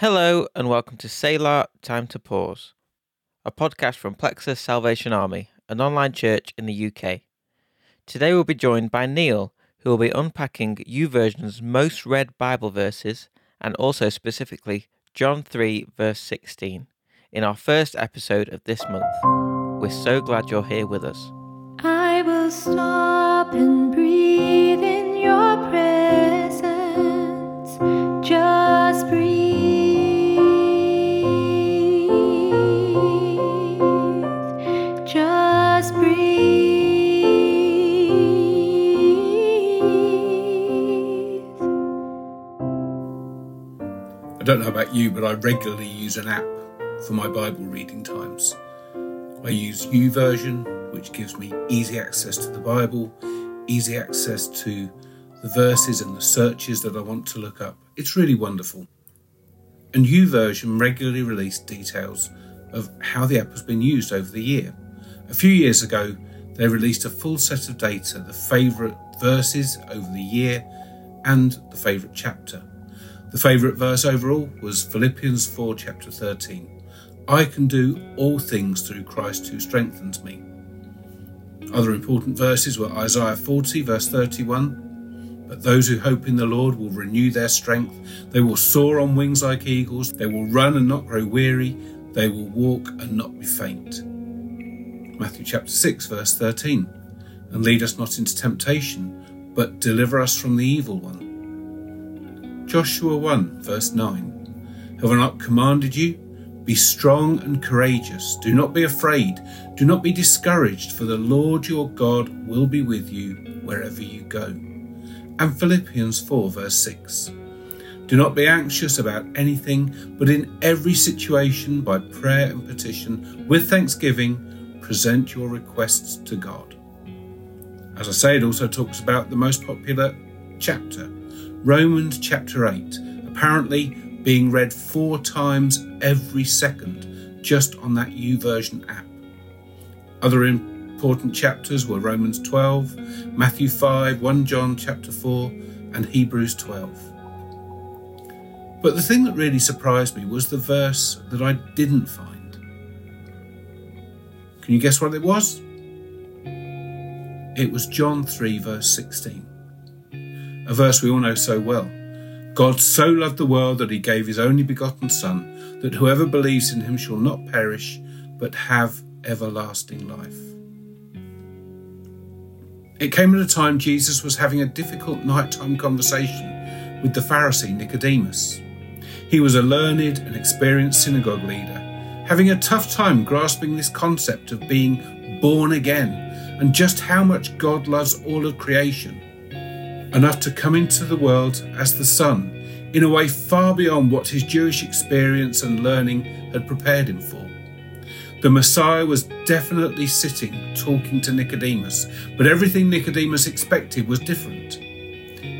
Hello and welcome to Selah Time to Pause, a podcast from Plexus Salvation Army, an online church in the UK. Today we'll be joined by Neil, who will be unpacking YouVersion's most read Bible verses and also specifically John 3, verse 16, in our first episode of this month. We're so glad you're here with us. I will stop and breathe in your presence. Don't know about you, but I regularly use an app for my Bible reading times. I use YouVersion, which gives me easy access to the Bible, easy access to the verses and the searches that I want to look up. It's really wonderful. And YouVersion regularly release details of how the app has been used over the year. A few years ago, they released a full set of data, the favourite verses over the year and the favourite chapter. The favourite verse overall was Philippians 4, chapter 13. I can do all things through Christ who strengthens me. Other important verses were Isaiah 40, verse 31. But those who hope in the Lord will renew their strength. They will soar on wings like eagles. They will run and not grow weary. They will walk and not be faint. Matthew chapter 6, verse 13. And lead us not into temptation, but deliver us from the evil one. Joshua 1, verse 9. Have I not commanded you? Be strong and courageous. Do not be afraid. Do not be discouraged, for the Lord your God will be with you wherever you go. And Philippians 4, verse 6. Do not be anxious about anything, but in every situation, by prayer and petition, with thanksgiving, present your requests to God. As I say, it also talks about the most popular chapter, Romans chapter 8, apparently being read four times every second just on that YouVersion app. Other important chapters were Romans 12, Matthew 5, 1 John chapter 4, and Hebrews 12. But the thing that really surprised me was the verse that I didn't find. Can you guess what it was? It was John 3, verse 16. A verse we all know so well. God so loved the world that he gave his only begotten Son, that whoever believes in him shall not perish, but have everlasting life. It came at a time Jesus was having a difficult nighttime conversation with the Pharisee Nicodemus. He was a learned and experienced synagogue leader, having a tough time grasping this concept of being born again and just how much God loves all of creation enough to come into the world as the Son in a way far beyond what his Jewish experience and learning had prepared him for. The Messiah was definitely sitting talking to Nicodemus, but everything Nicodemus expected was different.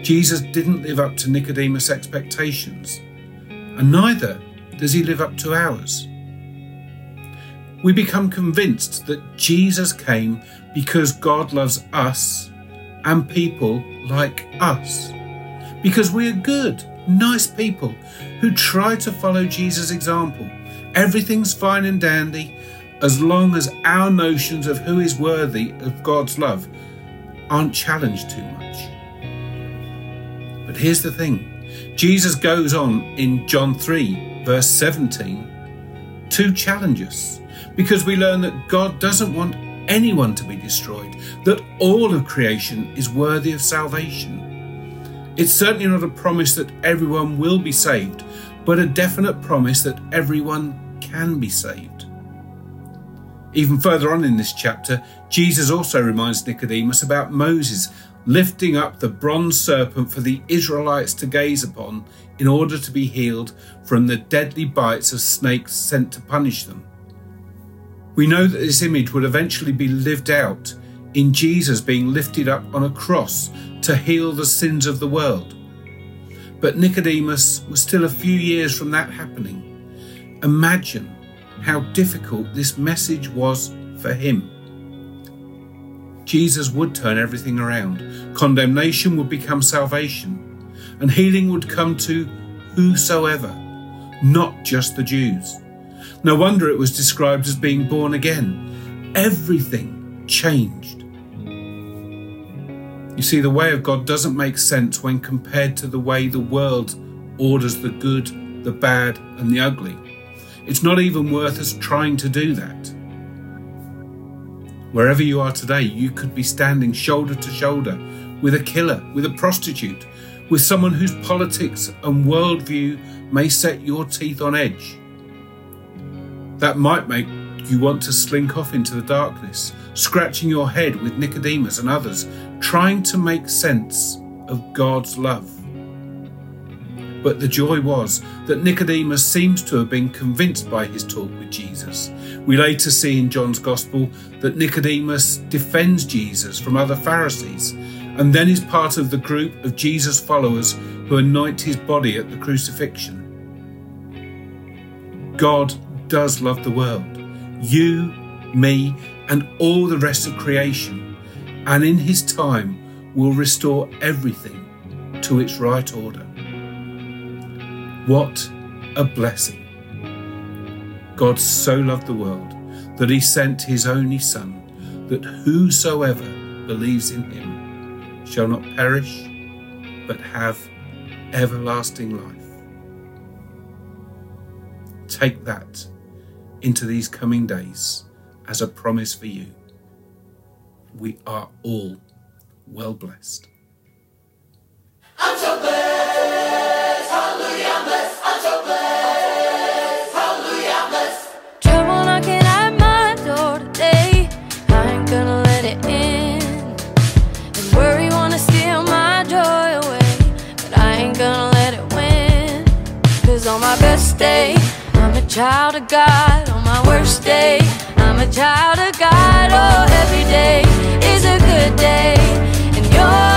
Jesus didn't live up to Nicodemus' expectations, and neither does he live up to ours. We become convinced that Jesus came because God loves us and people like us. Because we are good, nice people who try to follow Jesus' example. Everything's fine and dandy as long as our notions of who is worthy of God's love aren't challenged too much. But here's the thing Jesus goes on in John 3, verse 17, to challenge us because we learn that God doesn't want anyone to be destroyed, that all of creation is worthy of salvation. It's certainly not a promise that everyone will be saved, but a definite promise that everyone can be saved. Even further on in this chapter, Jesus also reminds Nicodemus about Moses lifting up the bronze serpent for the Israelites to gaze upon in order to be healed from the deadly bites of snakes sent to punish them. We know that this image would eventually be lived out in Jesus being lifted up on a cross to heal the sins of the world. But Nicodemus was still a few years from that happening. Imagine how difficult this message was for him. Jesus would turn everything around. Condemnation would become salvation, and healing would come to whosoever, not just the Jews. No wonder it was described as being born again. Everything changed. You see, the way of God doesn't make sense when compared to the way the world orders the good, the bad, and the ugly. It's not even worth us trying to do that. Wherever you are today, you could be standing shoulder to shoulder with a killer, with a prostitute, with someone whose politics and worldview may set your teeth on edge. That might make you want to slink off into the darkness, scratching your head with Nicodemus and others, trying to make sense of God's love. But the joy was that Nicodemus seems to have been convinced by his talk with Jesus. We later see in John's Gospel that Nicodemus defends Jesus from other Pharisees and then is part of the group of Jesus' followers who anoint his body at the crucifixion. God does love the world, you, me, and all the rest of creation, and in his time will restore everything to its right order. What a blessing! God so loved the world that he sent his only Son, that whosoever believes in him shall not perish, but have everlasting life. Take that into these coming days as a promise for you. We are all well blessed. Trouble knocking at my door today. I ain't gonna let it in. And worry wanna steal my joy away. But I ain't gonna let it win. Cause on my best day, I'm child of God. On my worst day, I'm a child of God. Oh, every day is a good day. And you're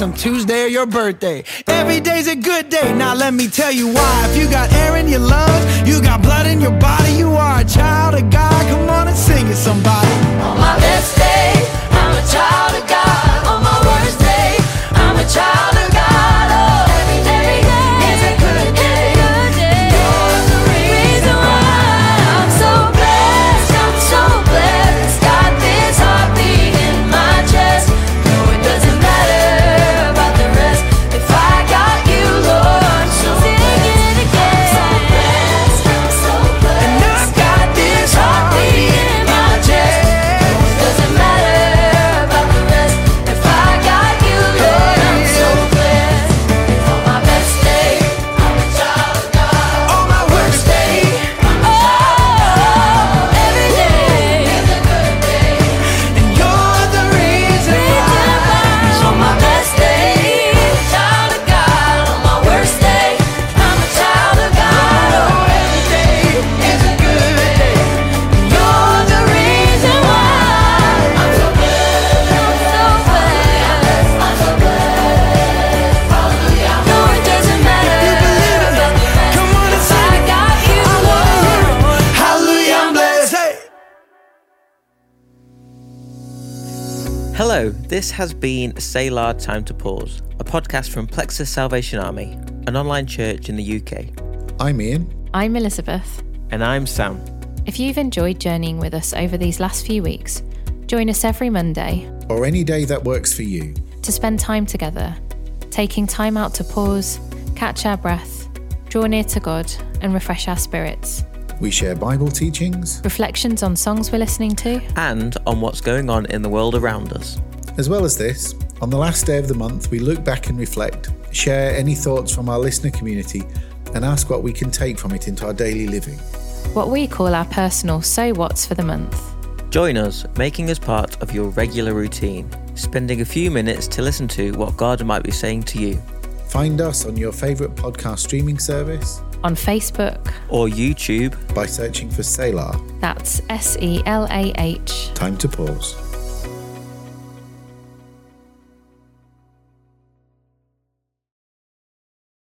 some Tuesday or your birthday. Every day's a good day. Now let me tell you why. If you got air in your lungs, you got blood in your body, you are a child of God. Come on and sing it, somebody. On my best day, I'm a child Hello, this has been Selah Time to Pause, a podcast from Plexus Salvation Army, an online church in the UK. I'm Ian. I'm Elizabeth. And I'm Sam. If you've enjoyed journeying with us over these last few weeks, join us every Monday Or any day that works for you. to spend time together, taking time out to pause, catch our breath, draw near to God, and refresh our spirits. We share Bible teachings, reflections on songs we're listening to, and on what's going on in the world around us. as well as this. On the last day of the month, we look back and reflect, share any thoughts from our listener community, and ask what we can take from it into our daily living. what we call our personal So What's for the month. Join us, making us part of your regular routine, spending a few minutes to listen to what God might be saying to you, Find us on your favourite podcast streaming service On Facebook, or YouTube. by searching for Selah. that's S E L A H. Time to pause.